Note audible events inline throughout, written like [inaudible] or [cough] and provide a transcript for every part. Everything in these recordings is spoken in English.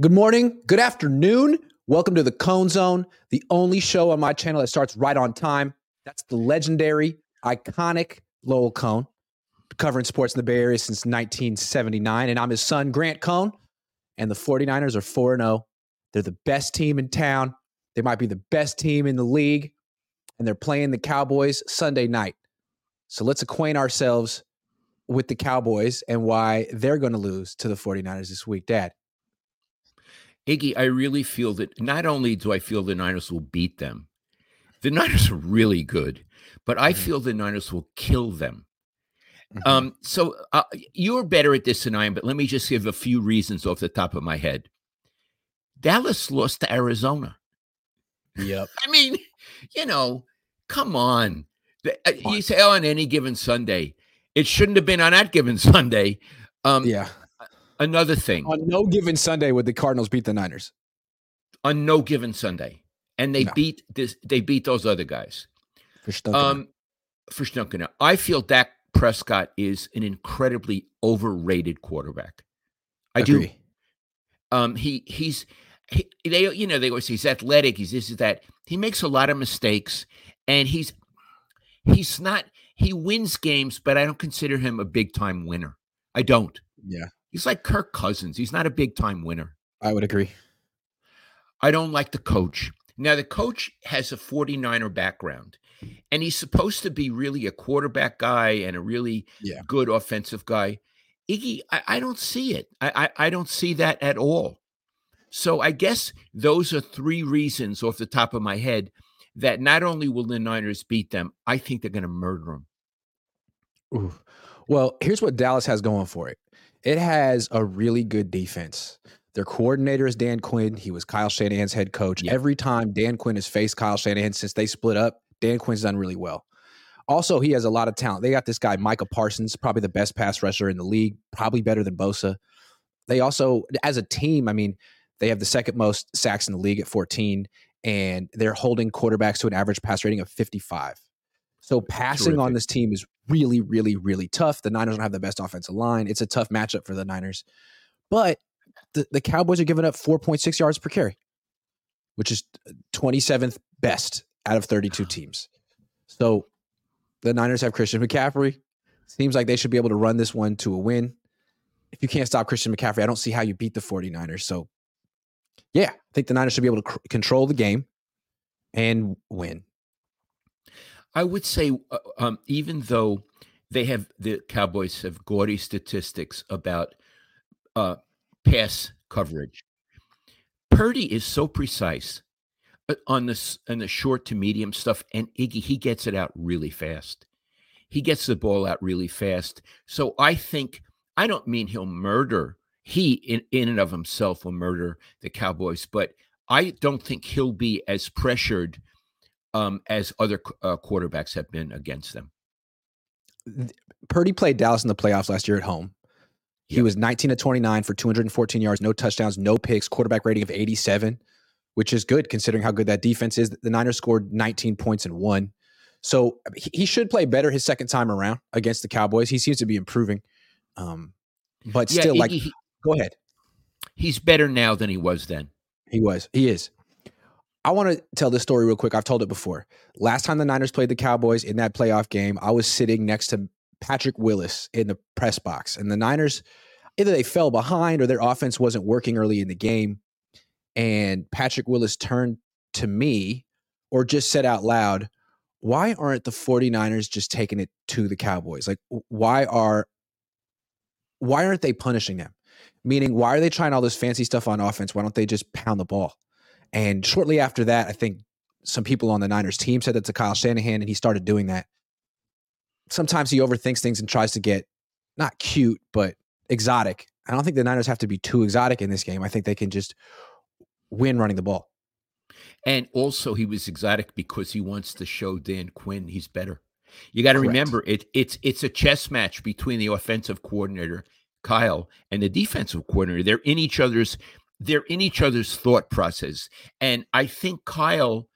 Good morning, good afternoon. Welcome to the Cohn Zohn, the only show on my channel that starts right on time. That's the legendary, iconic Lowell Cohn, covering sports in the Bay Area since 1979. And I'm his son, Grant Cohn. And the 49ers are 4 0. They're the best team in town. They might be the best team in the league. And they're playing the Cowboys Sunday night. So let's acquaint ourselves with the Cowboys and why they're going to lose to the 49ers this week. Dad. Iggy, I really feel that not only do I feel the Niners will beat them, the Niners are really good, but I mm-hmm. feel the Niners will kill them. Mm-hmm. Um, so uh, you're better at this than I am, but let me just give a few reasons off the top of my head. Dallas lost to Arizona. Yep. I mean, you know, come on. Uh, you say, oh, on any given Sunday. It shouldn't have been on that given [laughs] Sunday. Um, yeah. Another thing. On no given Sunday would the Cardinals beat the Niners. On no given Sunday. And they no. beat this they beat those other guys. For um for. I feel Dak Prescott is an incredibly overrated quarterback. I Agree. do. Um he he's he, they you know they always say he's athletic, he's this is that. He makes a lot of mistakes and he's he's not he wins games, but I don't consider him a big time winner. I don't. Yeah. He's like Kirk Cousins. He's not a big time winner. I would agree. I don't like the coach. Now, the coach has a 49er background, and he's supposed to be really a quarterback guy and a really yeah. good offensive guy. Iggy, I, I don't see it. I, I, I don't see that at all. So I guess those are three reasons off the top of my head that not only will the Niners beat them, I think they're going to murder them. Ooh. Well, here's what Dallas has going for it. It has a really good defense. Their coordinator is Dan Quinn. He was Kyle Shanahan's head coach. Yeah. Every time Dan Quinn has faced Kyle Shanahan since they split up, Dan Quinn's done really well. Also, he has a lot of talent. They got this guy, Micah Parsons, probably the best pass rusher in the league, probably better than Bosa. They also, as a team, I mean, they have the second most sacks in the league at 14, and they're holding quarterbacks to an average pass rating of 55. So passing Terrific. on this team is really, really, really tough. The Niners don't have the best offensive line. It's a tough matchup for the Niners. But the, the Cowboys are giving up 4.6 yards per carry, which is uh, 27th best out of 32 teams. So the Niners have Christian McCaffrey. Seems like they should be able to run this one to a win. If you can't stop Christian McCaffrey, I don't see how you beat the 49ers. So, yeah, I think the Niners should be able to control the game and win. I would say, uh, um, even though they have the Cowboys have gaudy statistics about uh, pass coverage, Purdy is so precise uh, on this on the short to medium stuff, and Iggy he gets it out really fast. He gets the ball out really fast. So I think I don't mean he'll murder. He in, in and of himself will murder the Cowboys, but I don't think he'll be as pressured um, as other uh, quarterbacks have been against them. Purdy played Dallas in the playoffs last year at home. He yep. was 19 to 29 for 214 yards, no touchdowns, no picks, quarterback rating of 87, which is good considering how good that defense is. The Niners scored 19 points and won. So he should play better his second time around against the Cowboys. He seems to be improving. Um, but yeah, still, he, like, he, go ahead. He's better now than he was then. He was. He is. I want to tell this story real quick. I've told it before. Last time the Niners played the Cowboys in that playoff game, I was sitting next to Patrick Willis in the press box, and the Niners either they fell behind or their offense wasn't working early in the game. And Patrick Willis turned to me or just said out loud, Why aren't the 49ers just taking it to the Cowboys? Like, why are why aren't they punishing them? Meaning, why are they trying all this fancy stuff on offense? Why don't they just pound the ball? And shortly after that, I think some people on the Niners team said that to Kyle Shanahan, and he started doing that. Sometimes he overthinks things and tries to get not cute, but exotic. I don't think the Niners have to be too exotic in this game. I think they can just win running the ball. And also, he was exotic because he wants to show Dan Quinn he's better. You got to remember it. It's it's a chess match between the offensive coordinator Kyle and the defensive coordinator. They're in each other's they're in each other's thought process. And I think Kyle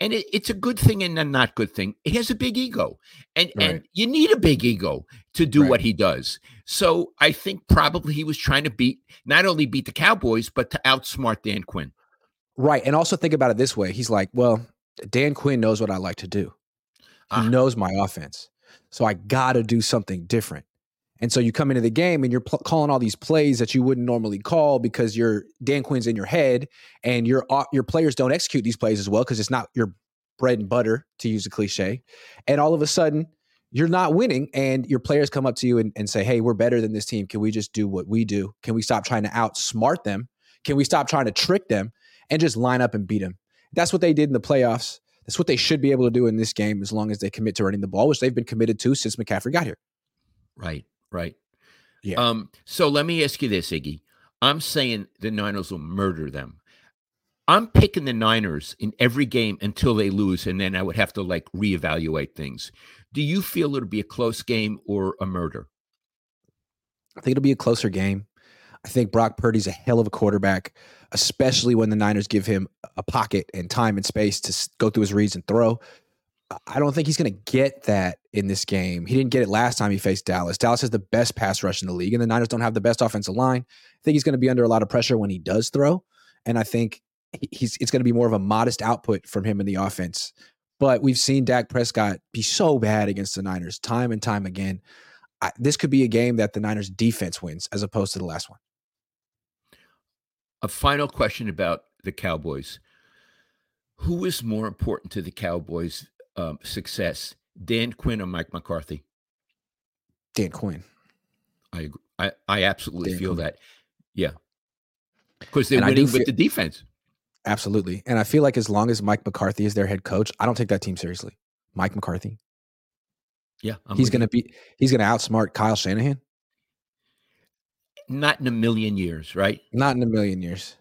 and it, it's a good thing and a not good thing. He has a big ego, and Right. and you need a big ego to do Right. what he does. So I think probably he was trying to beat not only beat the Cowboys but to outsmart Dan Quinn. Right. And also think about it this way. He's like, well, Dan Quinn knows what I like to do. He Ah. knows my offense. So I got to do something different. And so you come into the game and you're pl- calling all these plays that you wouldn't normally call because your Dan Quinn's in your head and your au- your players don't execute these plays as well because it's not your bread and butter to use a cliche. And all of a sudden you're not winning and your players come up to you and, and say, Hey, we're better than this team. Can we just do what we do? Can we stop trying to outsmart them? Can we stop trying to trick them and just line up and beat them? That's what they did in the playoffs. That's what they should be able to do in this game as long as they commit to running the ball, which they've been committed to since McCaffrey got here. Right, right. Yeah. Um. So let me ask you this, Iggy. I'm saying the Niners will murder them. I'm picking the Niners in every game until they lose, and then I would have to like reevaluate things. Do you feel it'll be a close game or a murder? I think it'll be a closer game. I think Brock Purdy's a hell of a quarterback, especially when the Niners give him a pocket and time and space to go through his reads and throw. I- don't think he's going to get that in this game. He didn't get it last time he faced Dallas. Dallas has the best pass rush in the league, and the Niners don't have the best offensive line. I think he's going to be under a lot of pressure when he does throw, and I think he's it's going to be more of a modest output from him in the offense. But we've seen Dak Prescott be so bad against the Niners time and time again. I, this could be a game that the Niners defense wins as opposed to the last one. A final question about the Cowboys. Who is more important to the Cowboys' um, success, Dan Quinn or Mike McCarthy? Dan Quinn. I agree. I, I absolutely Dan feel Quinn. that. Yeah. Because they're And winning with the defense. Absolutely. And I feel like as long as Mike McCarthy is their head coach, I don't take that team seriously. Mike McCarthy. Yeah. I'm he's gonna be he's gonna outsmart Kyle Shanahan. not in a million years, right? Not in a million years.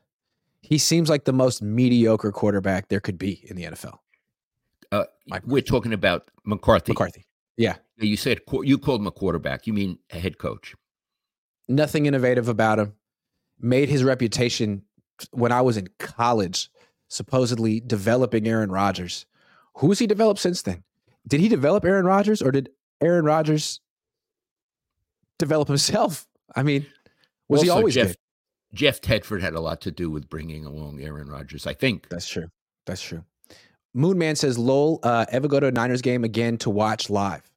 He seems like the most mediocre quarterback there could be in the NFL. Uh, we're talking about McCarthy. McCarthy. Yeah. You said you called him a quarterback. You mean a head coach? Nothing innovative about him. Made his reputation when I was in college, supposedly developing Aaron Rodgers. Who's he developed since then? Did he develop Aaron Rodgers or did Aaron Rodgers develop himself? I mean, was he always Jeff, good? Jeff Tedford had a lot to do with bringing along Aaron Rodgers. I think. That's true. That's true. Moonman says, "Lol, uh, ever go to a Niners game again to watch live?"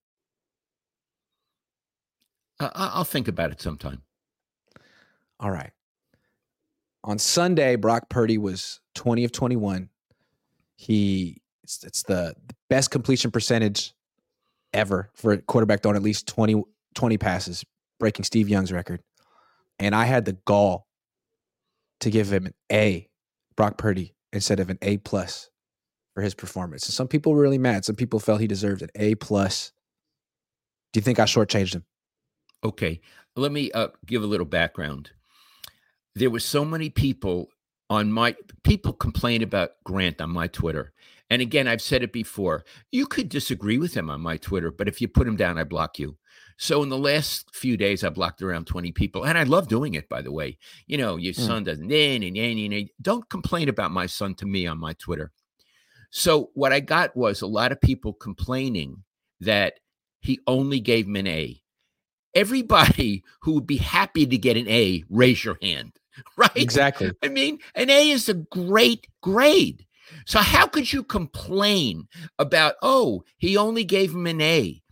Uh, I- I'll think about it sometime. All right. On Sunday, Brock Purdy was 20 of 21. He it's, it's the best completion percentage ever for a quarterback throwing at least 20, 20 passes, breaking Steve Young's record. And I had the gall to give him an A, Brock Purdy, instead of an A plus for his performance. And some people were really mad. Some people felt he deserved an A plus. Do you think I shortchanged him? Okay, let me uh, give a little background. There were so many people on my people complain about Grant on my Twitter. And again, I've said it before. You could disagree with him on my Twitter, but if you put him down, I block you. So in the last few days, I blocked around 20 people. And I love doing it, by the way. You know, your Hmm. son doesn't. Nah, nah, nah, nah, nah. Don't complain about my son to me on my Twitter. So what I got was a lot of people complaining that he only gave him an A. Everybody [laughs] who would be happy to get an A, raise your hand. [laughs] Right? Exactly. I mean, an A is a great grade. So how could you complain about, oh, he only gave him an A?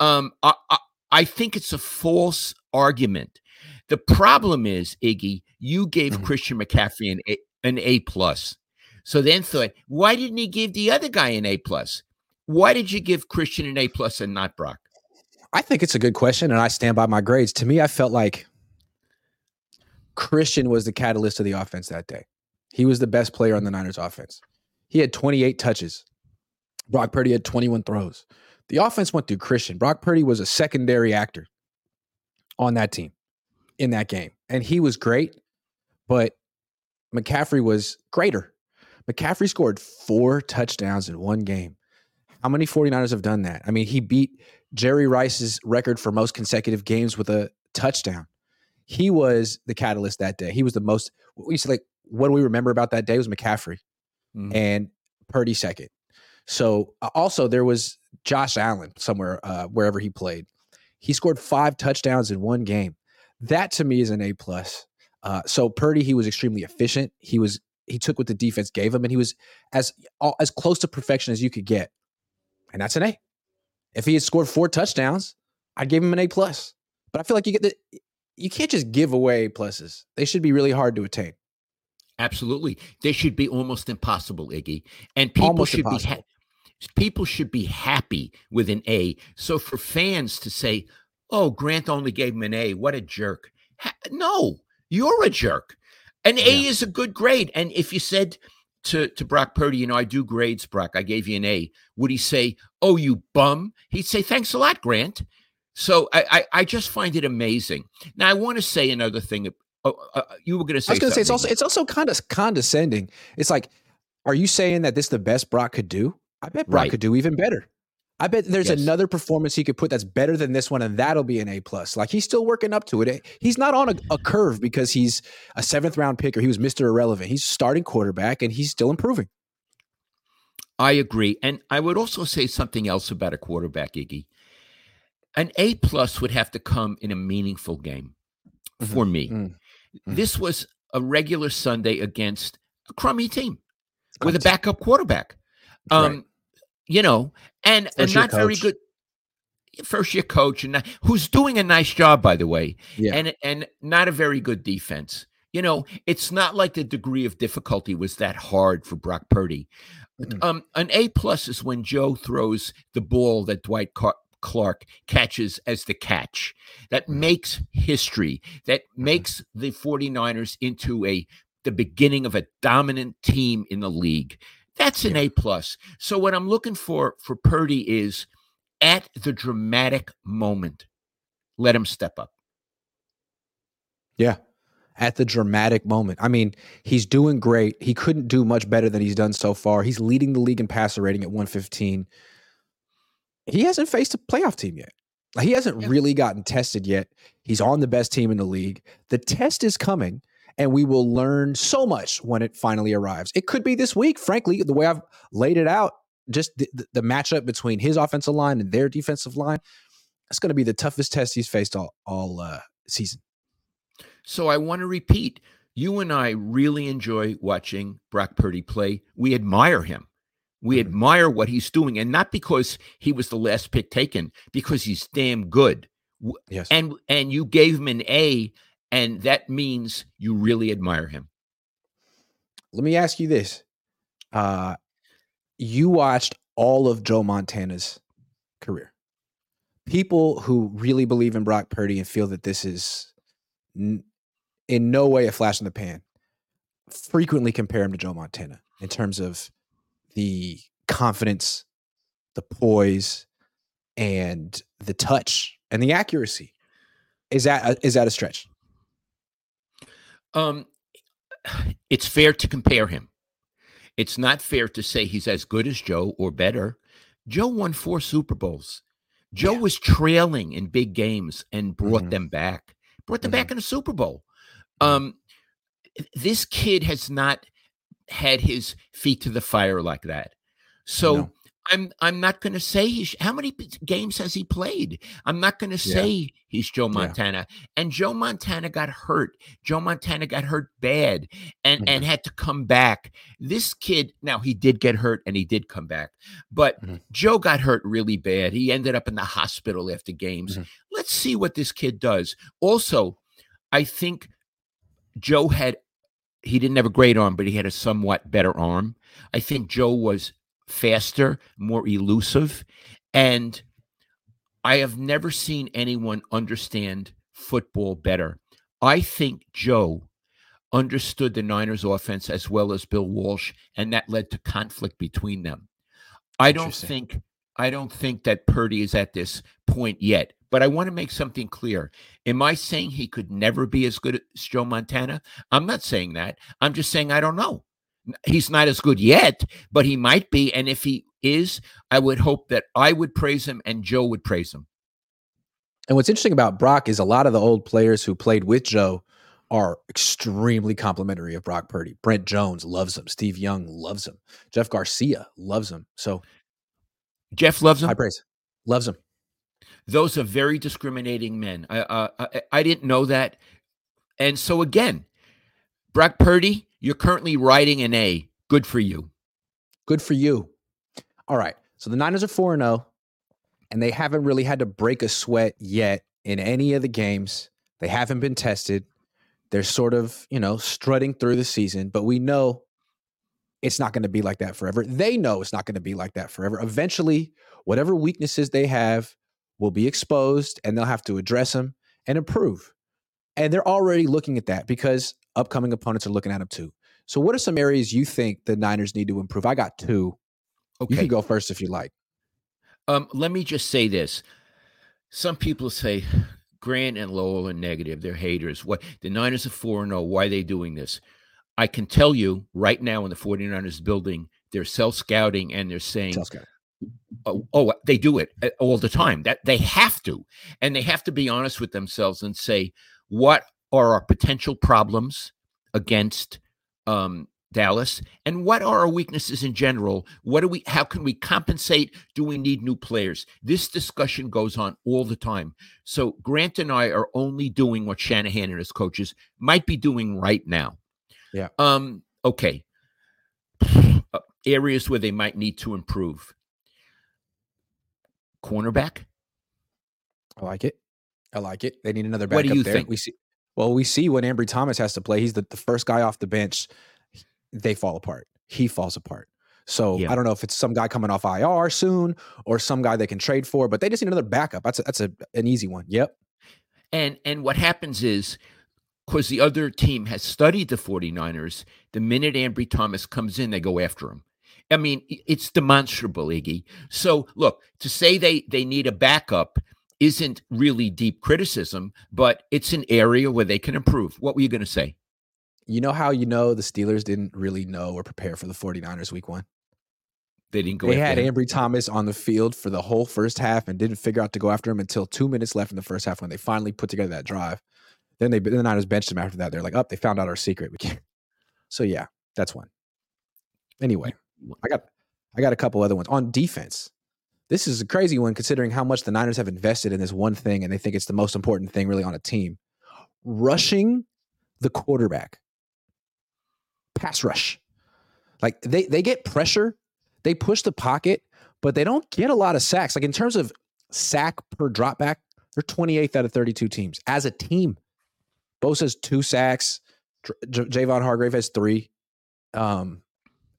Um, I, I, I think it's a false argument. The problem is, Iggy, you gave Mhm. Christian McCaffrey an A, an A plus. So then thought, why didn't he give the other guy an A plus? Why did you give Christian an A plus and not Brock? I think it's a good question, and I stand by my grades. To me, I felt like Christian was the catalyst of the offense that day. He was the best player on the Niners offense. He had 28 touches. Brock Purdy had 21 throws. The offense went through Christian. Brock Purdy was a secondary actor on that team in that game. And he was great, but McCaffrey was greater. McCaffrey scored four touchdowns in one game. How many 49ers have done that? I mean, he beat Jerry Rice's record for most consecutive games with a touchdown. He was the catalyst that day. He was the most. We said like what do we remember about that day was McCaffrey Mhm. and Purdy second. So uh, also there was Josh Allen somewhere uh, wherever he played. He scored five touchdowns in one game. That to me is an A plus. Uh, so Purdy, he was extremely efficient. He was he took what the defense gave him, and he was as as close to perfection as you could get, and that's an A. If he had scored four touchdowns, I'd give him an A plus. But I feel like you get the you can't just give away pluses. They should be really hard to attain. Absolutely, they should be almost impossible, Iggy, and people almost should impossible. be ha- people should be happy with an A. So for fans to say, "Oh, Grant only gave him an A, what a jerk," ha- no, you're a jerk. An A yeah. is a good grade, and if you said to to Brock Purdy, you know, I do grades, Brock. I gave you an A. Would he say, "Oh, you bum"? He'd say, "Thanks a lot, Grant." So I I, I just find it amazing. Now I want to say another thing. Oh, uh, you were going to say. I was going to say it's also it's also kind of condescending. It's like, are you saying that this is the best Brock could do? I bet Brock right. could do even better. I bet there's yes. another performance he could put that's better than this one, and that'll be an A plus. Like he's still working up to it. He's not on a, a, curve because he's a seventh round pick or he was Mr. Irrelevant. He's starting quarterback and he's still improving. I agree. And I would also say something else about a quarterback, Iggy. An A plus would have to come in a meaningful game mm-hmm. for me. Mm-hmm. mm-hmm. This was a regular Sunday against a crummy team with a backup quarterback. Um, right you know, and, and not very good first year coach and not, who's doing a nice job by the way yeah. and and not a very good defense you know it's not like the degree of difficulty was that hard for brock purdy mm-hmm. um an a plus is when joe throws the ball that dwight Car- clark catches as the catch that mm-hmm. makes history that mm-hmm. makes the 49ers into a the beginning of a dominant team in the league that's an A plus. So what I'm looking for for Purdy is at the dramatic moment, let him step up. Yeah. At the dramatic moment. I mean, he's doing great. He couldn't do much better than he's done so far. He's leading the league in passer rating at 115. He hasn't faced a playoff team yet. He hasn't yeah. really gotten tested yet. He's on the best team in the league. The test is coming and we will learn so much when it finally arrives. It could be this week, frankly, the way I've laid it out, just the, the, matchup between his offensive line and their defensive line. It's going to be the toughest test he's faced all all uh, season. So I want to repeat: you and I really enjoy watching Brock Purdy play. We admire him. We mm-hmm. admire what he's doing, and not because he was the last pick taken, because he's damn good. Yes. And and you gave him an A and that means you really admire him. Let me ask you this. Uh, you watched all of Joe Montana's career. People who really believe in Brock Purdy and feel that this is n- in no way a flash in the pan frequently compare him to Joe Montana in terms of the confidence, the poise, and the touch and the accuracy. Is that a, is that a stretch? Um, it's fair to compare him. It's not fair to say he's as good as Joe or better. Joe won four Super Bowls. Joe yeah. was trailing in big games and brought mm-hmm. them back. Brought them mm-hmm. back in a Super Bowl. Um, this kid has not had his feet to the fire like that. So no. I'm I'm not going to say he's how many games has he played. I'm not going to say yeah. he's Joe Montana. Yeah. And Joe Montana got hurt. Joe Montana got hurt bad and mm-hmm. and had to come back. This kid now he did get hurt and he did come back. But mm-hmm. Joe got hurt really bad. He ended up in the hospital after games. Mm-hmm. Let's see what this kid does. Also, I think Joe had he didn't have a great arm, but he had a somewhat better arm. I think Joe was faster, more elusive. And I have never seen anyone understand football better. I think Joe understood the Niners offense as well as Bill Walsh, and that led to conflict between them. I don't think I don't think that Purdy is at this point yet. But I want to make something clear. Am I saying he could never be as good as Joe Montana? I'm not saying that. I'm just saying I don't know he's not as good yet, but he might be. And if he is, I would hope that I would praise him and Joe would praise him. And what's interesting about Brock is a lot of the old players who played with Joe are extremely complimentary of Brock Purdy. Brent Jones loves him. Steve Young loves him. Jeff Garcia loves him. So Jeff loves him. High praise. Loves him. Those are very discriminating men. I, uh, I, I didn't know that. And so again, Brock Purdy, you're currently riding an A. Good for you. Good for you. All right. So the Niners are 4 0, and they haven't really had to break a sweat yet in any of the games. They haven't been tested. They're sort of, you know, strutting through the season, but we know it's not going to be like that forever. They know it's not going to be like that forever. Eventually, whatever weaknesses they have will be exposed and they'll have to address them and improve. And they're already looking at that because upcoming opponents are looking at them too. So, what are some areas you think the Niners need to improve? I got two. Okay. You can go first if you like. Um, let me just say this. Some people say Grant and Lowell are negative. They're haters. What the Niners are 4 0. Why are they doing this? I can tell you right now in the 49ers building, they're self scouting and they're saying, oh, oh, they do it uh, all the time. That they have to. And they have to be honest with themselves and say, what are our potential problems against um, Dallas, and what are our weaknesses in general? What do we? How can we compensate? Do we need new players? This discussion goes on all the time. So Grant and I are only doing what Shanahan and his coaches might be doing right now. Yeah. Um. Okay. Uh, areas where they might need to improve. Cornerback. I like it. I like it. They need another backup what do you there. Think? We see well, we see when Ambry Thomas has to play, he's the, the first guy off the bench. They fall apart. He falls apart. So yeah. I don't know if it's some guy coming off IR soon or some guy they can trade for, but they just need another backup. That's a, that's a, an easy one. Yep. And and what happens is because the other team has studied the 49ers, the minute Ambry Thomas comes in, they go after him. I mean, it's demonstrable, Iggy. So look, to say they they need a backup isn't really deep criticism, but it's an area where they can improve. What were you going to say? You know how you know the Steelers didn't really know or prepare for the 49ers week one? They didn't go They had him. Ambry Thomas on the field for the whole first half and didn't figure out to go after him until two minutes left in the first half when they finally put together that drive. Then they the Niners benched him after that. They're like, oh, they found out our secret. We can't. So yeah, that's one. Anyway, I got I got a couple other ones on defense. This is a crazy one considering how much the Niners have invested in this one thing and they think it's the most important thing really on a team. Rushing the quarterback. Pass rush. Like they they get pressure, they push the pocket, but they don't get a lot of sacks. Like in terms of sack per dropback, they're 28th out of 32 teams as a team. Bosa has two sacks. J- Javon Hargrave has three. Um,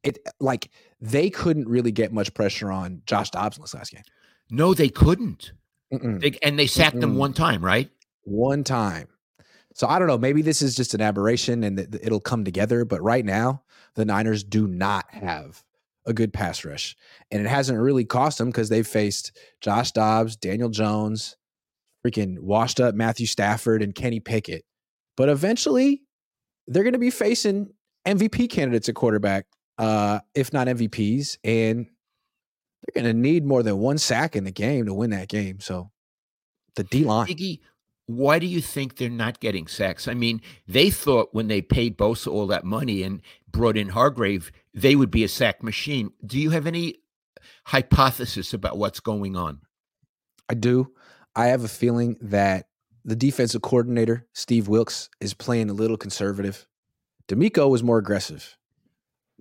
it like they couldn't really get much pressure on Josh Dobbs in this last game. No, they couldn't. They, and they sacked Mm-mm. them one time, right? One time. So I don't know. Maybe this is just an aberration and th- it'll come together. But right now, the Niners do not have a good pass rush, and it hasn't really cost them because they've faced Josh Dobbs, Daniel Jones, freaking washed up Matthew Stafford, and Kenny Pickett. But eventually, they're going to be facing MVP candidates at quarterback uh, if not MVPs, and they're going to need more than one sack in the game to win that game. So the D line. Iggy, why do you think they're not getting sacks? I mean, they thought when they paid Bosa all that money and brought in Hargrave, they would be a sack machine. Do you have any hypothesis about what's going on? I do. I have a feeling that the defensive coordinator, Steve Wilks, is playing a little conservative. DeMeco was more aggressive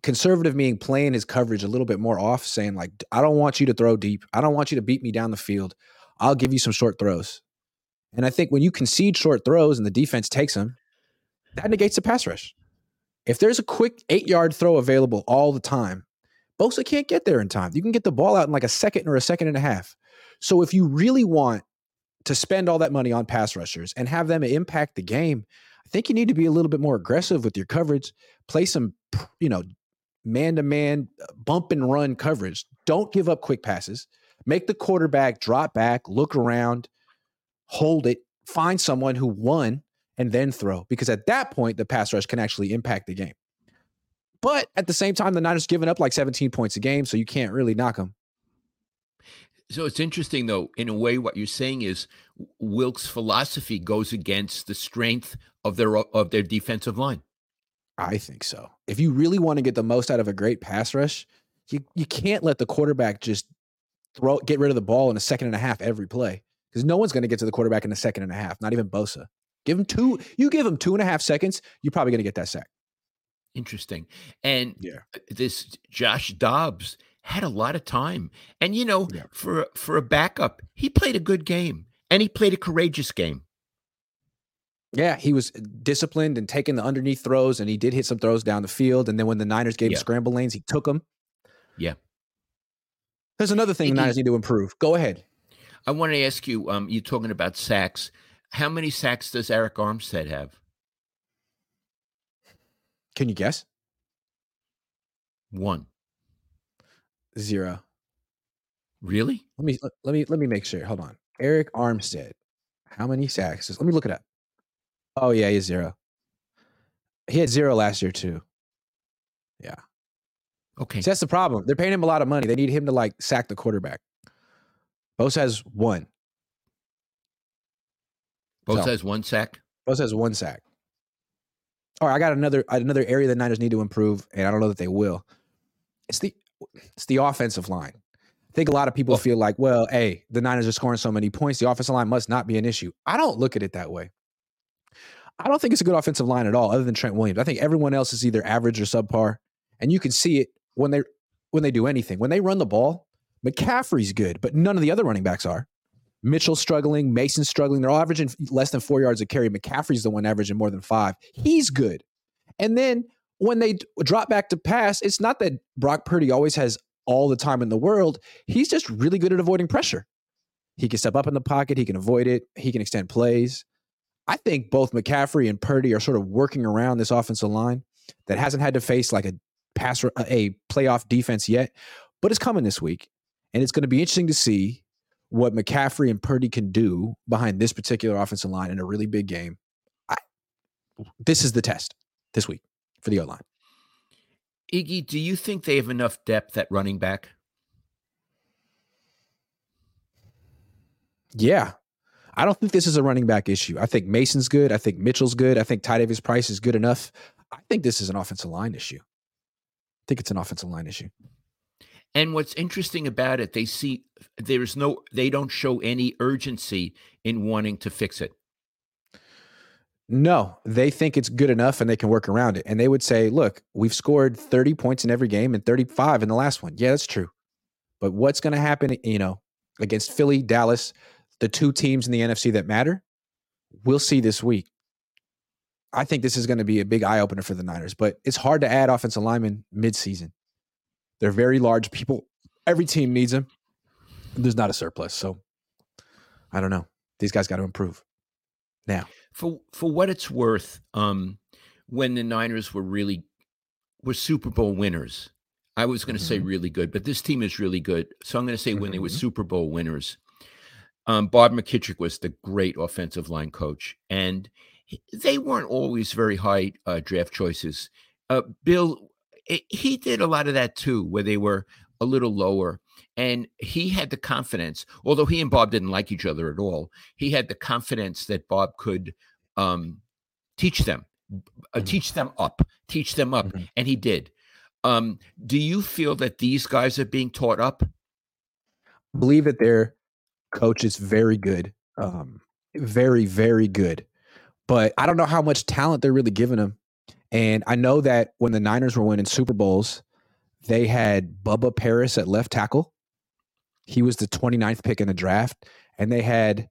conservative meaning playing his coverage a little bit more off, saying like, I don't want you to throw deep. I don't want you to beat me down the field. I'll give you some short throws. And I think when you concede short throws and the defense takes them, that negates the pass rush. If there's a quick eight yard throw available all the time, Bosa can't get there in time. You can get the ball out in like a second or a second and a half. So if you really want to spend all that money on pass rushers and have them impact the game, I think you need to be a little bit more aggressive with your coverage, play some, you know, man to man bump and run coverage. Don't give up quick passes. Make the quarterback drop back, look around, hold it, find someone who won, and then throw. Because at that point, the pass rush can actually impact the game. But at the same time, the Niners giving up like 17 points a game, so you can't really knock them. So it's interesting, though, in a way, what you're saying is Wilks' philosophy goes against the strength of their of their defensive line. I think so. If you really want to get the most out of a great pass rush, you you can't let the quarterback just throw get rid of the ball in a second and a half every play because no one's going to get to the quarterback in a second and a half. Not even Bosa. Give him two. You give him two and a half seconds, you're probably going to get that sack. Interesting. And Yeah. uh, this Josh Dobbs had a lot of time, and you know, Yeah. for for a backup, he played a good game, and he played a courageous game. Yeah, he was disciplined and taking the underneath throws, and he did hit some throws down the field. And then when the Niners gave Yeah. him scramble lanes, he took them. Yeah. There's another thing the Niners need to improve. Go ahead. I want to ask you. Um, you're talking about sacks. How many sacks does Arik Armstead have? Can you guess? One. Zero. Really? Let me let me let me make sure. Hold on. Arik Armstead. How many sacks? Let me look it up. Oh yeah, he has zero. He had zero last year too. Yeah. Okay. See, that's the problem. They're paying him a lot of money. They need him to like sack the quarterback. Bosa has one. Both so- has one sack. Bosa has one sack. All right, I got another another area the Niners need to improve, and I don't know that they will. It's the it's the offensive line. I think a lot of people Well- feel like, well, hey, the Niners are scoring so many points, the offensive line must not be an issue. I don't look at it that way. I don't think it's a good offensive line at all, other than Trent Williams. I think everyone else is either average or subpar, and you can see it when they when they do anything. When they run the ball, McCaffrey's good, but none of the other running backs are. Mitchell's struggling, Mason's struggling. They're all averaging less than four yards a carry. McCaffrey's the one averaging more than five. He's good. And then when they drop back to pass, it's not that Brock Purdy always has all the time in the world. He's just really good at avoiding pressure. He can step up in the pocket, he can avoid it, he can extend plays. I think both McCaffrey and Purdy are sort of working around this offensive line that hasn't had to face like a pass a playoff defense yet, but it's coming this week. And it's going to be interesting to see what McCaffrey and Purdy can do behind this particular offensive line in a really big game. I, this is the test this week for the O line. Iggy, do you think they have enough depth at running back? Yeah. I don't think this is a running back issue. I think Mason's good. I think Mitchell's good. I think Ty Davis Price is good enough. I think this is an offensive line issue. I think it's an offensive line issue. And what's interesting about it, they see there's no, they don't show any urgency in wanting to fix it. No, they think it's good enough and they can work around it. And they would say, look, we've scored 30 points in every game and 35 in the last one. Yeah, that's true. But what's going to happen, you know, against Philly, Dallas, the two teams in the NFC that matter? We'll see this week. I think this is going to be a big eye opener for the Niners, but it's hard to add offensive linemen midseason. They're very large people. Every team needs them. There's not a surplus. So I don't know. These guys got to improve now. For for what it's worth, um, when the Niners were really were Super Bowl winners, I was going to say Mhm. really good, but this team is really good. So I'm going to say when they were Mhm. Super Bowl winners. Um, Bob McKittrick was the great offensive line coach, and he- they weren't always very high uh, draft choices. Uh, Bill, eh, he did a lot of that too, where they were a little lower, and he had the confidence. Although he and Bob didn't like each other at all, he had the confidence that Bob could um, teach them, uh, Mhm. teach them up, teach them up, Mhm. and he did. Um, do you feel that these guys are being taught up? believe that their coach is very good, um, very very good. But I don't know how much talent they're really giving him. And I know that when the Niners were winning Super Bowls, they had Bubba Paris at left tackle. He was the 29th pick in the draft, and they had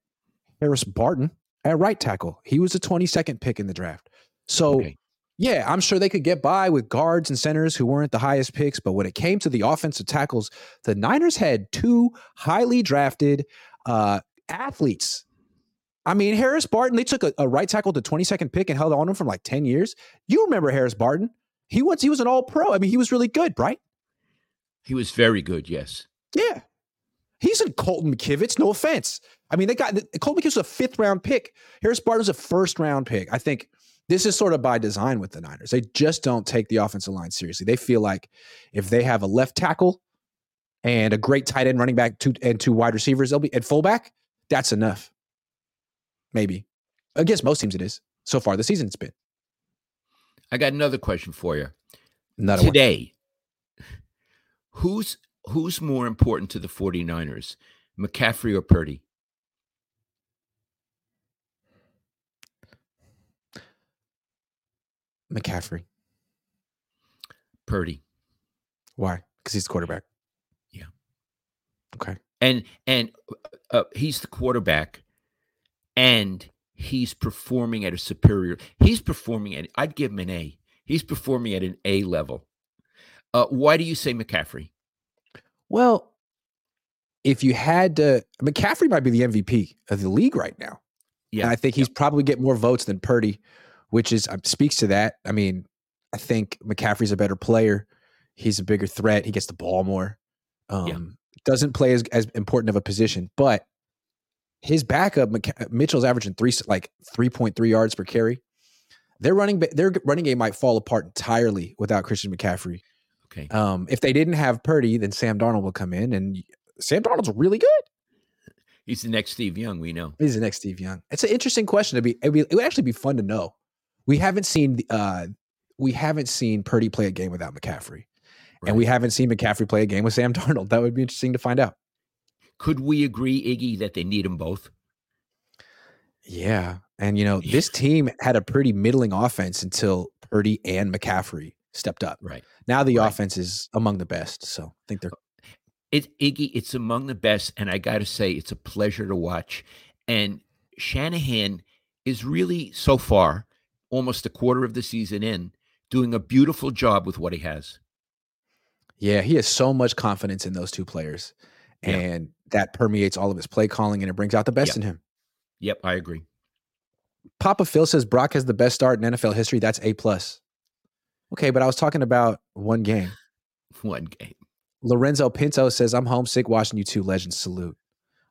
Harris Barton at right tackle. He was the 22nd pick in the draft. So Okay. yeah, I'm sure they could get by with guards and centers who weren't the highest picks, but when it came to the offensive tackles, the Niners had two highly drafted uh, athletes. I mean, Harris Barton, they took a, a right tackle to 22nd pick and held on to him for like 10 years. You remember Harris Barton? He was he was an all pro. I mean, he was really good, right? He was very good. Yes. Yeah. He's in Colton McKivitz. No offense. I mean, they got Colton McKivitz was a fifth round pick. Harris Barton's a first round pick. I think this is sort of by design with the Niners. They just don't take the offensive line seriously. They feel like if they have a left tackle and a great tight end running back two and two wide receivers, they'll be at fullback. That's enough. Maybe. Against most teams it is. So far this season it's been. I got another question for you. Another one. Today, who's who's more important to the 49ers, McCaffrey or Purdy? McCaffrey. Purdy. Why? Because he's the quarterback. Yeah. Okay. And and uh, uh, he's the quarterback, and he's performing at a superior. He's performing at. I'd give him an A. He's performing at an A level. Uh, why do you say McCaffrey? Well, if you had to, McCaffrey might be the MVP of the league right now. Yeah, And I think he's probably get more votes than Purdy, which is uh, speaks to that. I mean, I think McCaffrey's a better player. He's a bigger threat. He gets the ball more. Um, Yeah. Doesn't play as, as important of a position, but his backup Mitchell's averaging three like three point three yards per carry. Their running their running game might fall apart entirely without Christian McCaffrey. okay. Um, if they didn't have Purdy, then Sam Darnold will come in, and Sam Darnold's really good. He's the next Steve Young. We know. He's the next Steve Young. It's an interesting question to be. It would, it would actually be fun to know. We haven't seen uh we haven't seen Purdy play a game without McCaffrey, and we haven't seen McCaffrey play a game with Sam [laughs] Darnold. That would be interesting to find out. could we agree, Iggy, that they need them both? Yeah, and you know this team had a pretty middling offense until Purdy and McCaffrey stepped up. Right. Now the Right. offense is among the best, so I think they're uh, It Iggy, it's among the best, and I got to say, it's a pleasure to watch. And Shanahan is really so far, almost a quarter of the season in, doing a beautiful job with what he has. Yeah, he has so much confidence in those two players, Yeah. and that permeates all of his play calling, and it brings out the best Yep. in him. Yep, I agree. Papa Phil says Brock has the best start in NFL history. That's a plus. Okay, but I was talking about one game. [laughs] One game. Lorenzo Pinto says I'm homesick watching you two legends salute.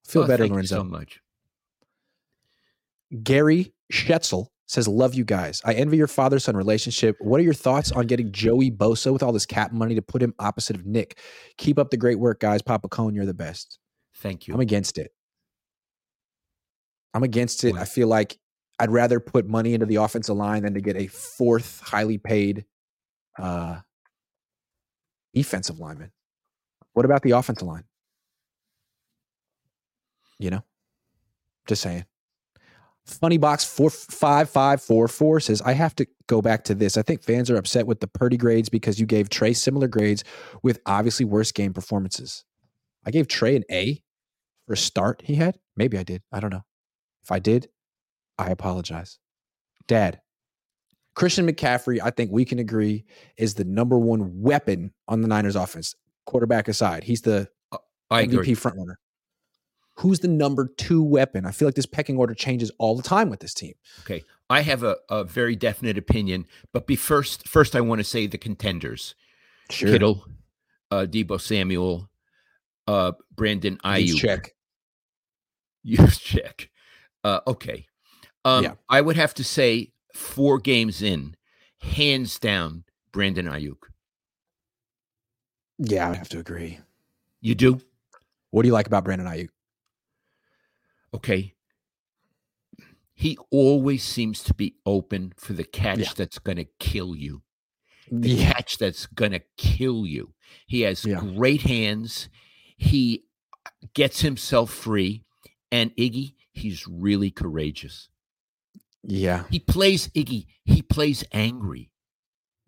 Feel Oh, better, thank you Lorenzo. so much. Gary Schetzel says, Love you guys. I envy your father son relationship. What are your thoughts on getting Joey Bosa with all this cap money to put him opposite of Nick? Keep up the great work, guys. Papa Cohn, you're the best. Thank you. I'm against it. I'm against it. Why? I feel like I'd rather put money into the offensive line than to get a fourth highly paid uh, defensive lineman. What about the offensive line? You know, just saying. Funny box four five five four four says I have to go back to this. I think fans are upset with the Purdy grades because you gave Trey similar grades with obviously worse game performances. I gave Trey an A for a start he had. Maybe I did. I don't know. If I did, I apologize. Dad, Christian McCaffrey, I think we can agree, is the number one weapon on the Niners offense, quarterback aside. He's the I MVP agree. frontrunner. Who's the number two weapon? I feel like this pecking order changes all the time with this team. Okay. I have a, a very definite opinion, but be first first I want to say the contenders. Kittle, uh Deebo Samuel, uh Brandon Aiyuk. check. Use [laughs] check. Uh okay. Um Yeah. I would have to say four games in, hands down, Brandon Aiyuk. Yeah, I have to agree. You do? What do you like about Brandon Aiyuk? Okay. He always seems to be open for the catch Yeah. that's going to kill you. the Yeah, catch that's going to kill you. He has Yeah. great hands. He gets himself free. And Iggy, he's really courageous. yeah, He plays Iggy, he plays angry.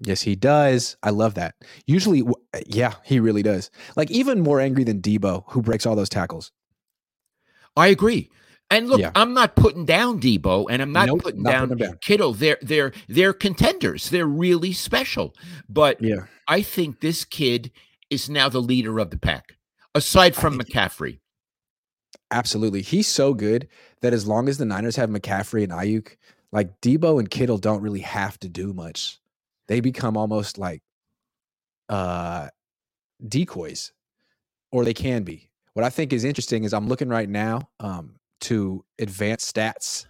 yes, he does. I love that. Usually, yeah, he really does. Like even more angry than Deebo, who breaks all those tackles. I agree. And look, Yeah. I'm not putting down Deebo and I'm not Nope, putting not down putting down. Kittle. They're they're they're contenders. They're really special. But Yeah, I think this kid is now the leader of the pack, aside from McCaffrey. absolutely. He's so good that as long as the Niners have McCaffrey and Aiyuk, like Deebo and Kittle don't really have to do much. They become almost like uh decoys, or they can be. What I think is interesting is I'm looking right now um, to advanced stats,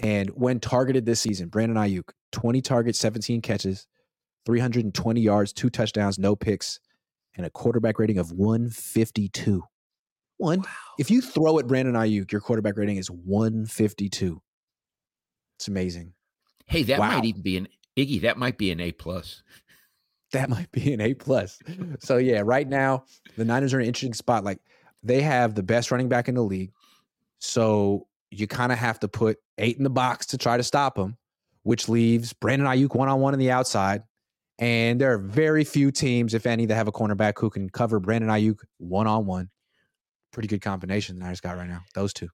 and when targeted this season, Brandon Aiyuk, 20 targets, 17 catches, 320 yards, two touchdowns, no picks, and a quarterback rating of 152. One. Wow. If you throw at Brandon Aiyuk, your quarterback rating is 152. It's amazing. Hey, that wow. might even be an Iggy. That might be an A plus. That might be an A plus. so yeah, right now the Niners are in an interesting spot. Like they have the best running back in the league, so you kind of have to put eight in the box to try to stop him, which leaves Brandon Aiyuk one on one on the outside. And there are very few teams, if any, that have a cornerback who can cover Brandon Aiyuk one on one. Pretty good combination that I just got right now. Those two.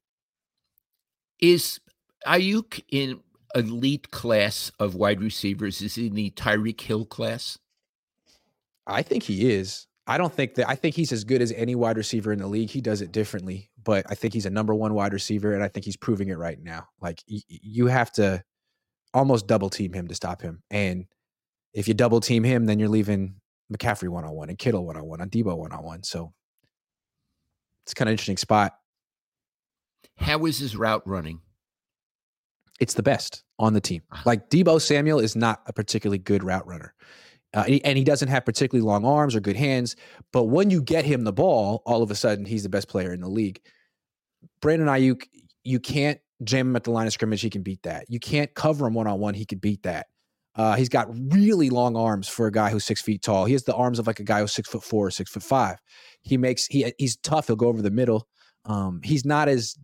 Is Aiyuk in elite class of wide receivers? Is he in the Tyreek Hill class? I think he is. I don't think that I think he's as good as any wide receiver in the league. He does it differently, but I think he's a number one wide receiver, and I think he's proving it right now. Like y- you have to almost double team him to stop him, and if you double team him, then you're leaving McCaffrey one on one and Kittle one on one and Deebo one on one. So it's kind of interesting spot. How is his route running? It's the best on the team. Ah. Like Deebo Samuel is not a particularly good route runner. Uh, and he doesn't have particularly long arms or good hands. But when you get him the ball, all of a sudden he's the best player in the league. Brandon Aiyuk, you can't jam him at the line of scrimmage. He can beat that. You can't cover him one on one. He could beat that. Uh, he's got really long arms for a guy who's six feet tall. He has the arms of like a guy who's six foot four or six foot five. He makes he he's tough. He'll go over the middle. Um, he's not as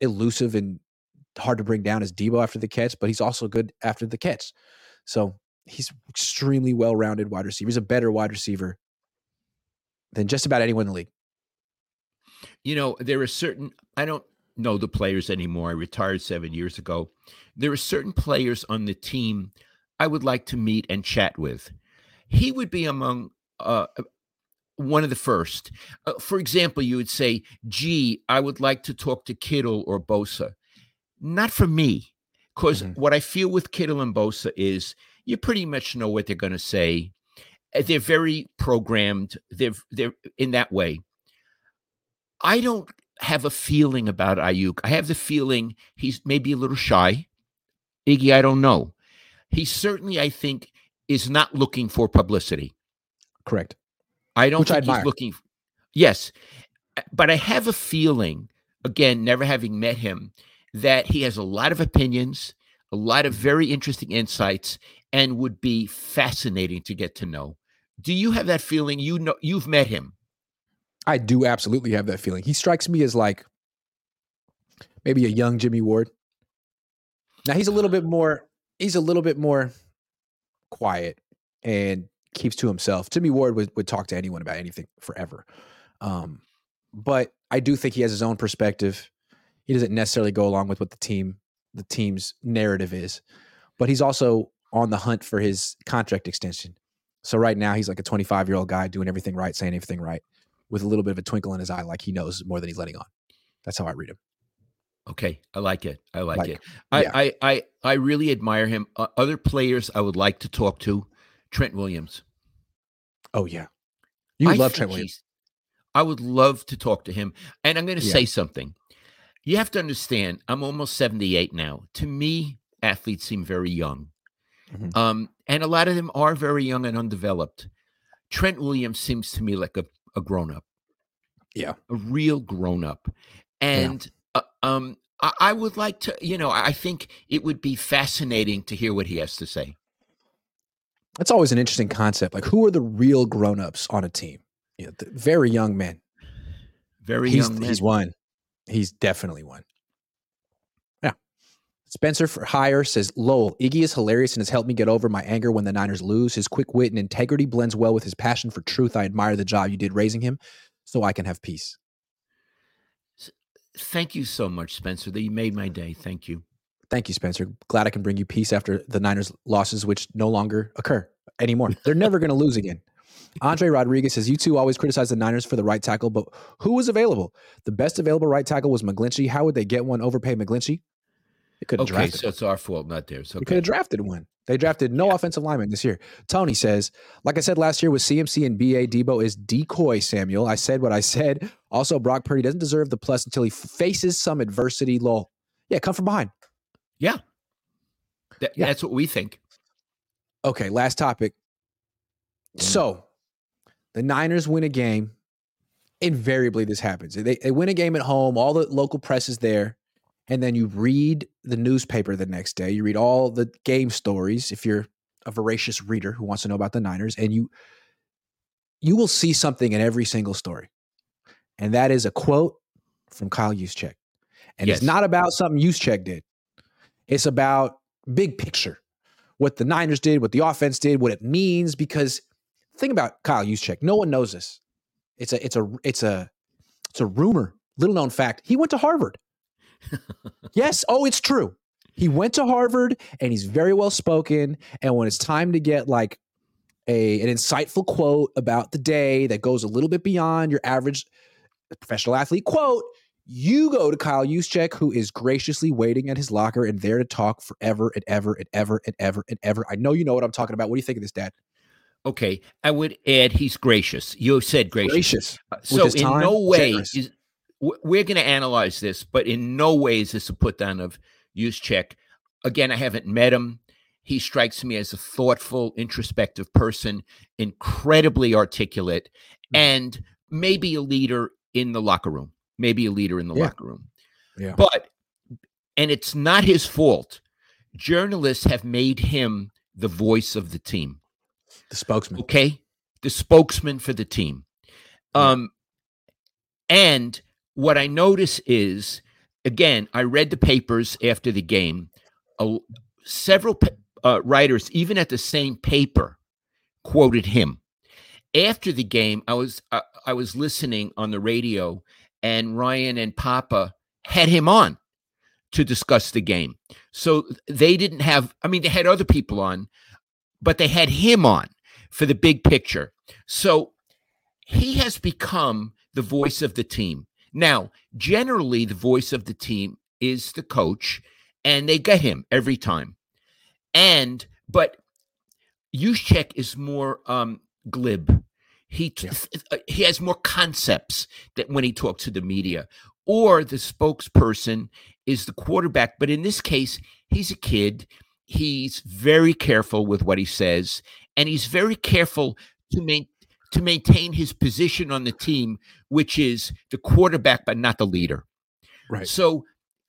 elusive and hard to bring down as Deebo after the catch, but he's also good after the catch. So he's extremely well rounded wide receiver. He's a better wide receiver than just about anyone in the league. You know, there are certain I don't know the players anymore. I retired seven years ago. There are certain players on the team I would like to meet and chat with. He would be among uh, one of the first. Uh, for example, you would say, gee, I would like to talk to Kittle or Bosa. Not for me, because mm-hmm. what I feel with Kittle and Bosa is you pretty much know what they're going to say. Uh, they're very programmed. They're they're in that way. I don't have a feeling about Aiyuk. I have the feeling he's maybe a little shy. Iggy, I don't know he certainly, I think, is not looking for publicity. Correct. I don't Which think he's looking. yes, but I have a feeling, again, never having met him, that he has a lot of opinions, a lot of very interesting insights, and would be fascinating to get to know. Do you have that feeling? You know, you've met him. I do absolutely have that feeling. He strikes me as like maybe a young Jimmy Ward. Now he's a little bit more he's a little bit more quiet and keeps to himself. Jimmy Ward would, would talk to anyone about anything forever. Um, but I do think he has his own perspective. He doesn't necessarily go along with what the team the team's narrative is, but he's also on the hunt for his contract extension. So right now he's like a 25 year old guy doing everything right, saying everything right, with a little bit of a twinkle in his eye, like he knows more than he's letting on. That's how I read him. Okay, I like it. I like, like it. I, yeah. I, I I really admire him. Uh, other players I would like to talk to, Trent Williams. Oh yeah, you I love Trent Williams. I would love to talk to him, and I'm going to yeah. say something. You have to understand. I'm almost 78 now. To me, athletes seem very young, mm-hmm. um, and a lot of them are very young and undeveloped. Trent Williams seems to me like a, a grown up. Yeah, a real grown up, and uh, um, I, I would like to, you know, I think it would be fascinating to hear what he has to say. That's always an interesting concept. Like, who are the real grown-ups on a team? You know, very young men. Very he's, young men. He's one. He's definitely one. Spencer for hire says Lowell, Iggy is hilarious and has helped me get over my anger when the Niners lose. His quick wit and integrity blends well with his passion for truth. I admire the job you did raising him so I can have peace. Thank you so much, Spencer. That you made my day. Thank you. Thank you, Spencer. Glad I can bring you peace after the Niners losses, which no longer occur anymore. They're never going to lose again. [laughs] Andre Rodriguez says, You two always criticize the Niners for the right tackle, but who was available? The best available right tackle was McGlinchey. How would they get one? Overpay McGlinchey? They could have okay, drafted so it's our fault, not theirs. Okay. They could have drafted one. They drafted no yeah. offensive lineman this year. Tony says, like I said last year with CMC and BA, Deebo is decoy, Samuel. I said what I said. Also, Brock Purdy doesn't deserve the plus until he faces some adversity. Lol. Yeah, come from behind. Yeah. That, yeah. That's what we think. Okay, last topic. So, the Niners win a game, invariably this happens. They, they win a game at home, all the local press is there, and then you read the newspaper the next day. You read all the game stories if you're a voracious reader who wants to know about the Niners, and you you will see something in every single story. And that is a quote from Kyle Juszczyk. And yes. it's not about something Juszczyk did. It's about big picture. What the Niners did, what the offense did, what it means because think about Kyle Juszczyk. No one knows this. It's a it's a it's a it's a rumor, little known fact. He went to Harvard. Yes, oh, it's true. He went to Harvard and he's very well spoken. And when it's time to get like a an insightful quote about the day that goes a little bit beyond your average professional athlete quote, you go to Kyle Juszczyk, who is graciously waiting at his locker and there to talk forever and ever and ever and ever and ever. I know you know what I'm talking about. What do you think of this, Dad? Okay, I would add he's gracious. You said gracious. Gracious. Uh, so in time, no way is, we're going to analyze this, but in no way is this a put down of Juszczyk. Again, I haven't met him. He strikes me as a thoughtful, introspective person, incredibly articulate, mm-hmm. and maybe a leader in the locker room. Maybe a leader in the yeah. locker room. Yeah. But and it's not his fault. Journalists have made him the voice of the team. The spokesman. Okay. The spokesman for the team. Yeah. Um, and what I notice is, again, I read the papers after the game. Uh, several uh, writers, even at the same paper, quoted him. After the game, I was uh, I was listening on the radio, and Ryan and Papa had him on to discuss the game. So they didn't have. I mean, they had other people on, but they had him on for the big picture. So he has become the voice of the team. Now, generally, the voice of the team is the coach, and they get him every time. And, but Juszczyk is more um, glib. He yeah. Uh, he has more concepts that when he talks to the media, or the spokesperson is the quarterback. But in this case, he's a kid. He's very careful with what he says, and he's very careful to main, to maintain his position on the team, which is the quarterback, but not the leader. Right. So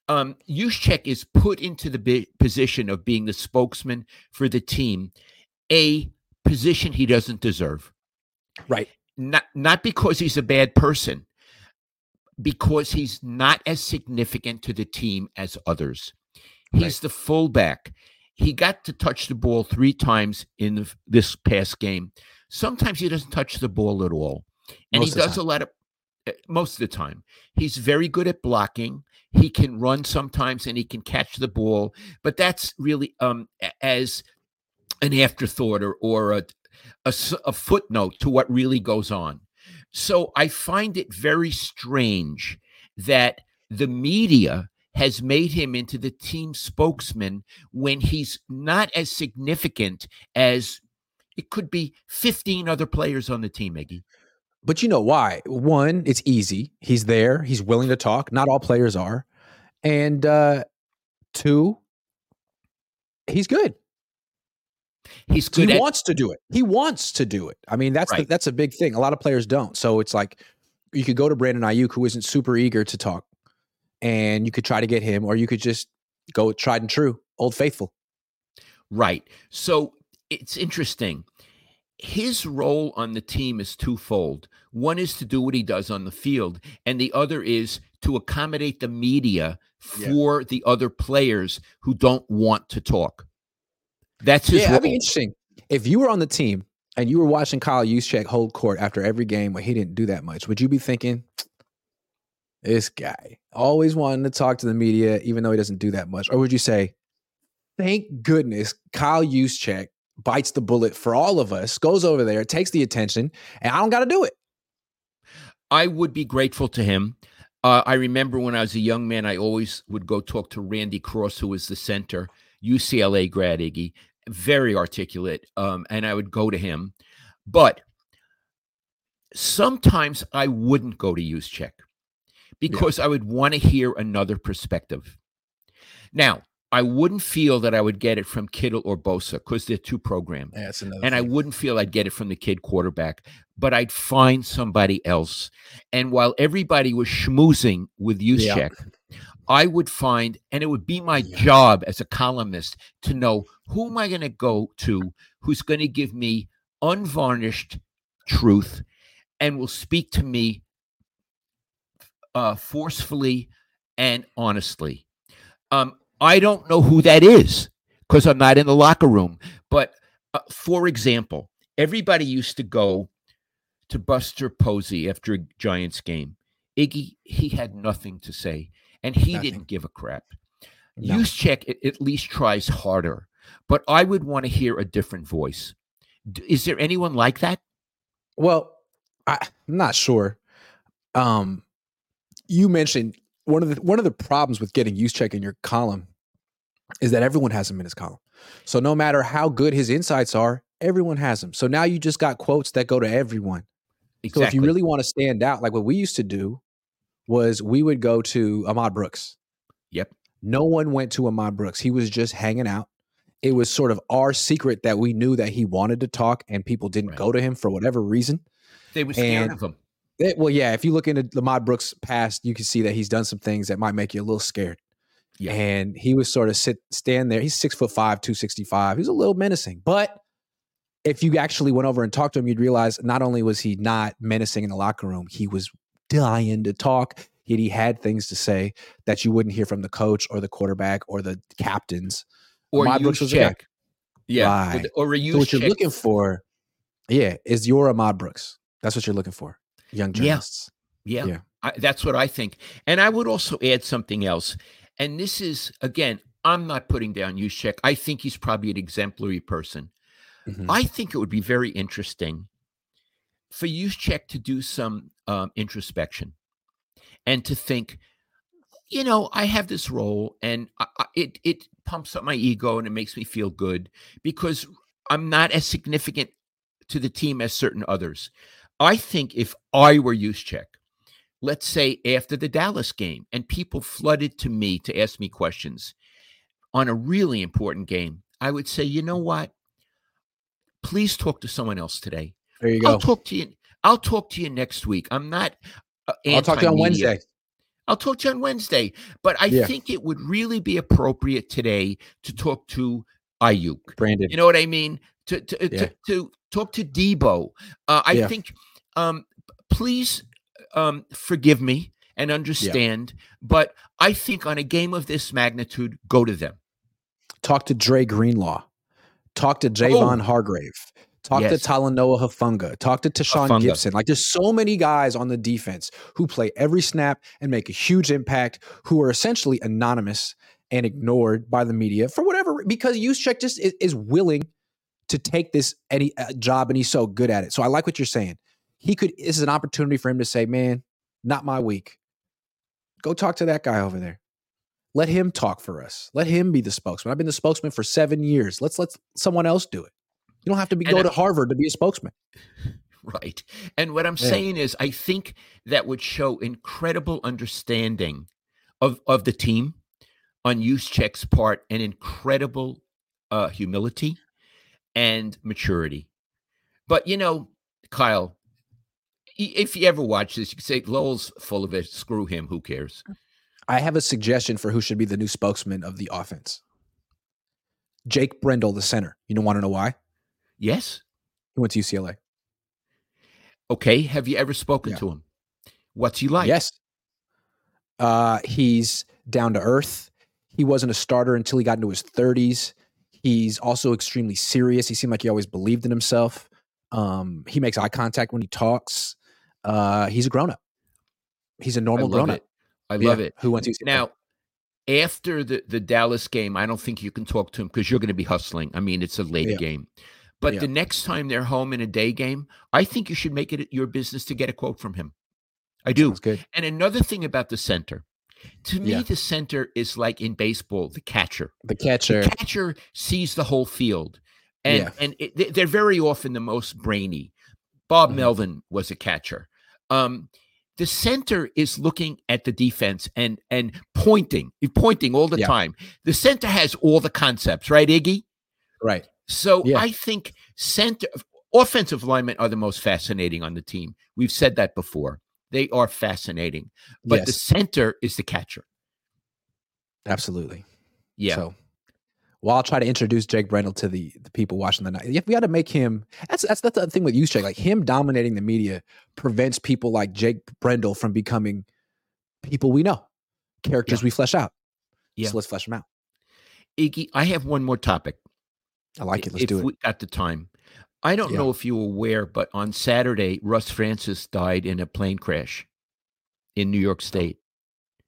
um, Juszczyk is put into the bi- position of being the spokesman for the team, a position he doesn't deserve. Right. Not not because he's a bad person, because he's not as significant to the team as others. He's right. the fullback. He got to touch the ball three times in the, this past game. Sometimes he doesn't touch the ball at all. And most he does a lot of, eh, most of the time. He's very good at blocking. He can run sometimes and he can catch the ball, but that's really um, as an afterthought or, or a, a, a footnote to what really goes on. So I find it very strange that the media has made him into the team spokesman when he's not as significant as it could be 15 other players on the team, Iggy. But you know why? One, it's easy. He's there. He's willing to talk. Not all players are. And uh two, he's good. He's good. He at- wants to do it. He wants to do it. I mean, that's right. the, that's a big thing. A lot of players don't. So it's like you could go to Brandon Aiyuk, who isn't super eager to talk, and you could try to get him, or you could just go with tried and true, old faithful. Right. So it's interesting. His role on the team is twofold. One is to do what he does on the field, and the other is to accommodate the media for yeah. the other players who don't want to talk. That's his yeah, role. that'd be interesting. If you were on the team and you were watching Kyle Juszczyk hold court after every game where he didn't do that much, would you be thinking, this guy always wanting to talk to the media, even though he doesn't do that much? Or would you say, thank goodness Kyle Juszczyk bites the bullet for all of us, goes over there, takes the attention, and I don't got to do it? I would be grateful to him. Uh, I remember when I was a young man, I always would go talk to Randy Cross, who was the center, UCLA grad Iggy, very articulate, um, and I would go to him. But sometimes I wouldn't go to Juszczyk because yeah. I would want to hear another perspective. Now, I wouldn't feel that I would get it from Kittle or Bosa because they're two programs. Yeah, and I wouldn't feel I'd get it from the kid quarterback, but I'd find somebody else. And while everybody was schmoozing with Yeah. I would find, and it would be my Yeah. job as a columnist to know who am I going to go to who's going to give me unvarnished truth and will speak to me uh, forcefully and honestly. Um, I don't know who that is because I'm not in the locker room. But uh, for example, everybody used to go to Buster Posey after a Giants game. Iggy, he had nothing to say, and he Nothing. didn't give a crap. No. Juszczyk at, least tries harder, but I would want to hear a different voice. D- Is there anyone like that? Well, I, I'm not sure. Um, you mentioned one of the one of the problems with getting Juszczyk in your column is that everyone has him in his column. So no matter how good his insights are, everyone has him. So now you just got quotes that go to everyone. So if you really want to stand out, like what we used to do was we would go to Ahmad Brooks. Yep. No one went to Ahmad Brooks. He was just hanging out. It was sort of our secret that we knew that he wanted to talk and people didn't Right. go to him for whatever reason. they were scared and- of him. Eh, well, yeah, if you look into Ahmad Brooks' past, you can see that he's done some things that might make you a little scared. Yeah. And he was sort of sit stand there. He's six foot five, 265. He's a little menacing. But if you actually went over and talked to him, you'd realize not only was he not menacing in the locker room, he was dying to talk. Yet he had things to say that you wouldn't hear from the coach or the quarterback or the captains. Or Ahmad Brooks was. Juszczyk. Yeah. Right. Or a So what you're looking for, yeah, is your Ahmad Brooks. That's what you're looking for, young Yeah. journalists. Yeah, Yeah. I, that's what I think. And I would also add something else. And this is, again, I'm not putting down Juszczyk. I think he's probably an exemplary person. Mhm. I think it would be very interesting for Juszczyk to do some um, introspection and to think, you know, I have this role and I, I- it it pumps up my ego and it makes me feel good because I'm not as significant to the team as certain others. I think if I were Juszczyk, let's say after the Dallas game, and people flooded to me to ask me questions on a really important game, I would say, you know what? Please talk to someone else today. There you go. I'll talk to you. I'll talk to you next week. I'm not. Uh, I'll talk to you on. Wednesday. I'll talk to you on Wednesday. But I Yeah. think it would really be appropriate today to talk to Aiyuk. Brandon. You know what I mean? To to Yeah. to, to talk to Deebo. Uh, I Yeah. think. Um, please um, forgive me and understand, but I think on a game of this magnitude, go to them. Talk to Dre Greenlaw. Talk to Javon Oh. Hargrave. Talk Yes. to Talanoa Hufanga. Talk to Tashaun. Gipson. Like there's so many guys on the defense who play every snap and make a huge impact, who are essentially anonymous and ignored by the media for whatever because Juszczyk just is, is willing to take this any uh, job and he's so good at it. So I like what you're saying. He could this is an opportunity for him to say, "Man, not my week." Go talk to that guy over there. Let him talk for us. Let him be the spokesman. I've been the spokesman for 7 years. Let's let someone else do it. You don't have to be go I- to Harvard to be a spokesman. [laughs] Right. And what I'm Yeah. saying is, I think that would show incredible understanding of, of the team on Juszczyk's part and incredible uh, humility and maturity. But, you know, Kyle, if you ever watch this, you can say Lowell's full of it. Screw him. Who cares? I have a suggestion for who should be the new spokesman of the offense. Jake Brendel, the center. You don't want to know why? Yes. He went to UCLA. Okay. Have you ever spoken Yeah. to him? What's he like? Yes. Uh, he's down to earth. He wasn't a starter until he got into his 30s. He's also extremely serious. He seemed like he always believed in himself. Um, he makes eye contact when he talks. Uh, he's a grown up. He's a normal grown up. I love it. Who wants to. Now, after the, the Dallas game, I don't think you can talk to him because you're going to be hustling. I mean, it's a late Yeah. game. But Yeah. the next time they're home in a day game, I think you should make it your business to get a quote from him. I do. Good. And another thing about the center, to me, Yeah. the center is like in baseball, the catcher. The catcher. The catcher sees the whole field, and Yeah. and it, they're very often the most brainy. Bob Mhm. Melvin was a catcher. Um, the center is looking at the defense and and pointing, pointing all the Yeah. time. The center has all the concepts, right, Iggy? Right. So Yeah. I think center offensive linemen are the most fascinating on the team. We've said that before. They are fascinating, but the center is the catcher. Absolutely. Yeah, So, well, I'll try to introduce Jake Brendel to the the people watching the night. We got to make him. That's that's that's the thing with you, Jake. Like him dominating the media prevents people like Jake Brendel from becoming people we know, characters we flesh out. Yeah. So let's flesh them out. Iggy. I have one more topic. I like it. Let's if do it. we got the time. I don't Yeah. know if you were aware, but on Saturday, Russ Francis died in a plane crash in New York oh. State.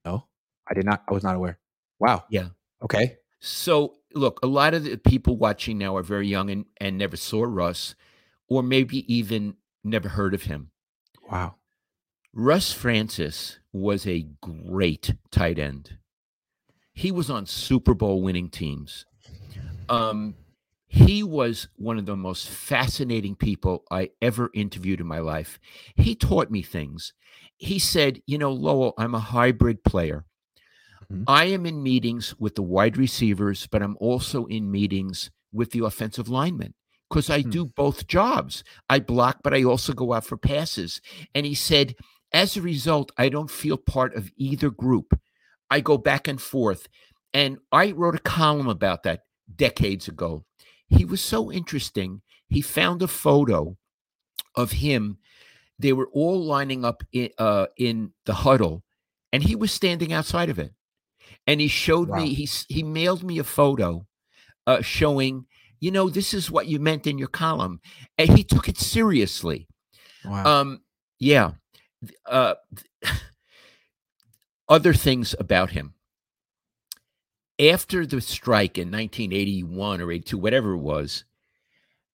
no, I did not. I was not aware. Wow. Yeah. Okay. So, look, a lot of the people watching now are very young and, and never saw Russ, or maybe even never heard of him. Wow. Russ Francis was a great tight end. He was on Super Bowl winning teams. Um, he was one of the most fascinating people I ever interviewed in my life. He taught me things. He said, You know, Lowell, I'm a hybrid player. Mhm. I am in meetings with the wide receivers, but I'm also in meetings with the offensive linemen because I Hmm. do both jobs. I block, but I also go out for passes. And he said, as a result, I don't feel part of either group. I go back and forth. And I wrote a column about that decades ago. He was so interesting. He found a photo of him. They were all lining up in, uh, in the huddle, and he was standing outside of it. And he showed Wow. me, he, he mailed me a photo uh, showing, you know, this is what you meant in your column. And he took it seriously. Wow. Um, yeah. Uh, other things about him. After the strike in 1981 or 82, whatever it was,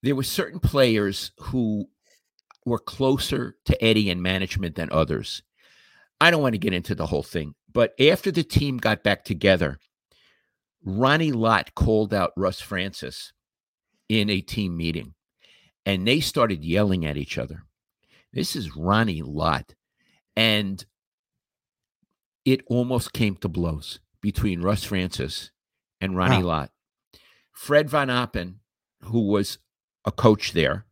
there were certain players who were closer to Eddie and management than others. I don't want to get into the whole thing, but after the team got back together, Ronnie Lott called out Russ Francis in a team meeting and they started yelling at each other. This is Ronnie Lott. And it almost came to blows between Russ Francis and Ronnie Wow. Lott. Fred Von Appen, who was a coach there,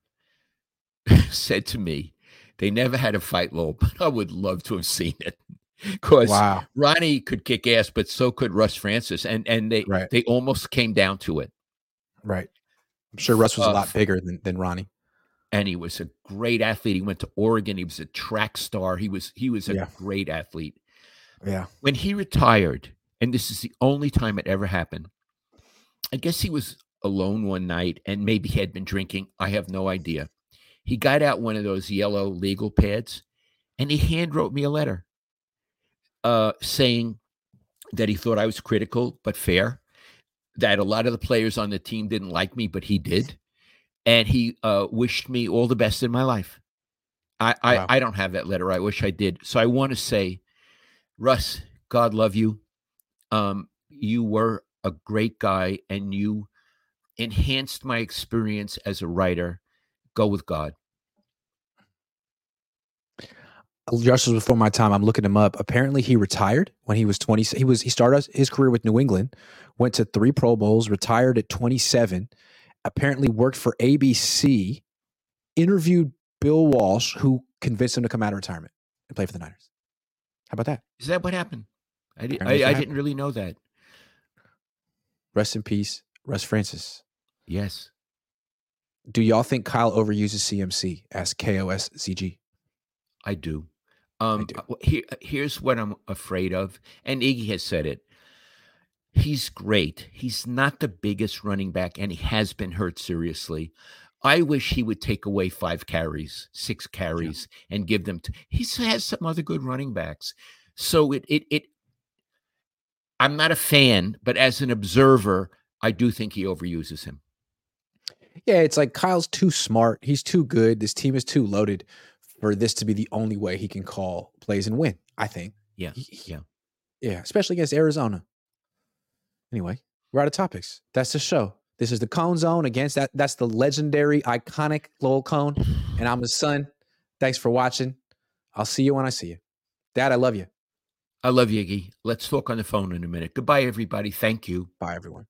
[laughs] said to me, they never had a fight low, [laughs] but I would love to have seen it. Because wow. Ronnie could kick ass, but so could Russ Francis. And and they Right. they almost came down to it. Right. I'm sure Russ was a Uh, lot bigger than, than Ronnie. and he was a great athlete. He went to Oregon. He was a track star. He was he was a Yeah. great athlete. Yeah. When he retired, and this is the only time it ever happened, I guess he was alone one night and maybe he had been drinking. I have no idea. He got out one of those yellow legal pads and he hand wrote me a letter uh, saying that he thought I was critical but fair, that a lot of the players on the team didn't like me, but he did. And he uh, wished me all the best in my life. I, I, Wow. I don't have that letter. I wish I did. So I want to say, Russ, God love you. Um, you were a great guy and you enhanced my experience as a writer. Go with God. just was before my time. I'm looking him up. Apparently, he retired when he was 20. He was he started his career with New England, went to three Pro Bowls, retired at 27. Apparently, worked for ABC, interviewed Bill Walsh, who convinced him to come out of retirement and play for the Niners. How about that? Is that what happened? I, di- I, I didn't really know that. Rest in peace, Russ Francis. Yes. Do y'all think Kyle overuses CMC as KOSCG? I do. Um, do. uh, Here, here's what I'm afraid of, and Iggy has said it. He's great. He's not the biggest running back, and he has been hurt seriously. I wish he would take away five carries, six carries, and give them. To, he has some other good running backs, so it it it. I'm not a fan, but as an observer, I do think he overuses him. Yeah, it's like Kyle's too smart. He's too good. This team is too loaded for this to be the only way he can call plays and win. I think. Yeah, He- yeah. Yeah, especially against Arizona. Anyway, we're out of topics. That's the show. This is the Cohn Zohn against that. That's the legendary, iconic Lowell Cohn, and I'm his son. Thanks for watching. I'll see you when I see you. Dad, I love you. I love you, Iggy. Let's talk on the phone in a minute. Goodbye, everybody. Thank you. Bye, everyone.